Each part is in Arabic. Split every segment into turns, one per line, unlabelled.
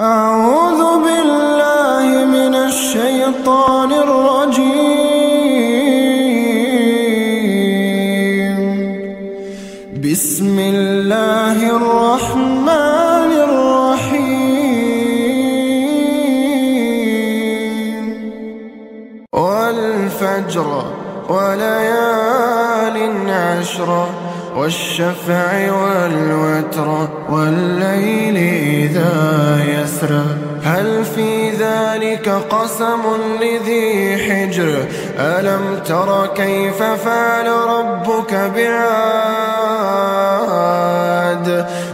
أعوذ بالله من الشيطان الرجيم. بسم الله الرحمن الرحيم. والفجر وليال عشر. والشفع والوتر والليل إذا يسرى هل في ذلك قسم لذي حجر؟ ألم تر كيف فعل ربك بعاد؟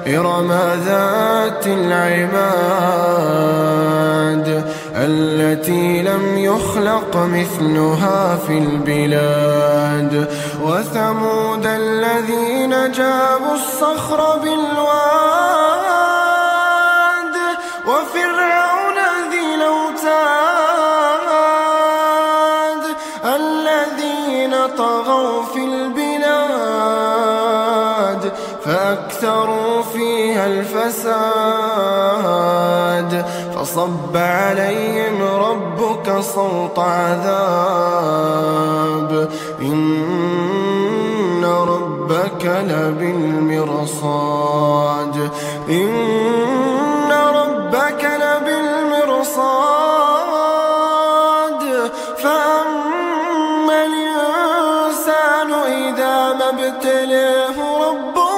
إرم ذات العماد التي لم يخلق مثلها في البلاد. وثمود الذين جابوا الصخر بالواد. وفرعون ذي الأوتاد. الذين طغوا فأكثروا فيها الفساد. فصب عليهم ربك صوت عذاب. إن ربك لبالمرصاد. إن ربك لبالمرصاد. فأما الإنسان إذا ما ابتلاه ربه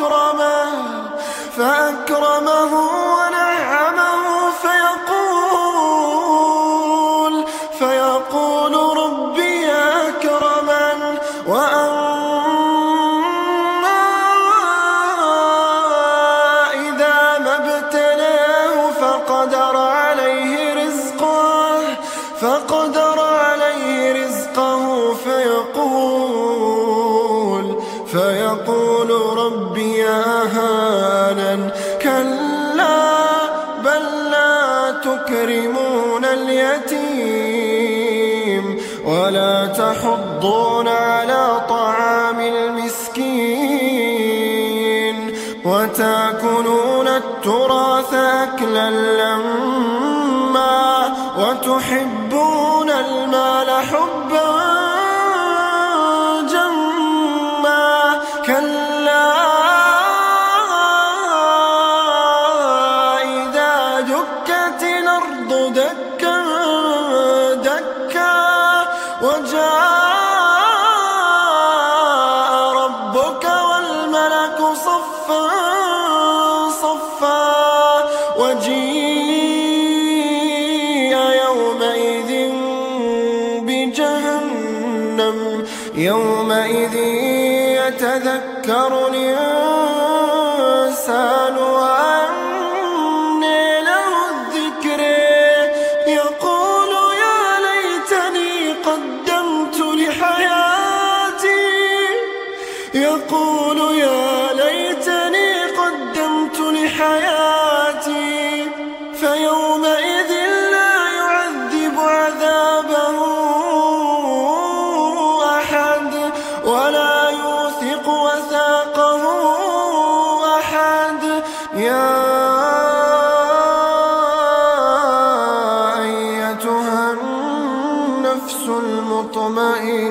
فأكرمه فأكرمه ونعمه فيقول فيقول ربي أكرمن وأما إذا ما ابتلاه فقدر عليه رزقه فقدر عليه رزقه فيقول فيقول ربي كلا بل لا تكرمون اليتيم ولا تحضون على طعام المسكين وتأكلون التراث أكلا لما وتحبون المال حبا الأرض دكا دكا وجاء ربك والملك صفا صفا. وجيء يومئذ بجهنم يومئذ يتذكر الإنسان يقول يا ليتني قدمت لحياتي فيومئذ لا يعذب عذابه أحد ولا يوثق وثاقه أحد. يا أيتها النفس المطمئنة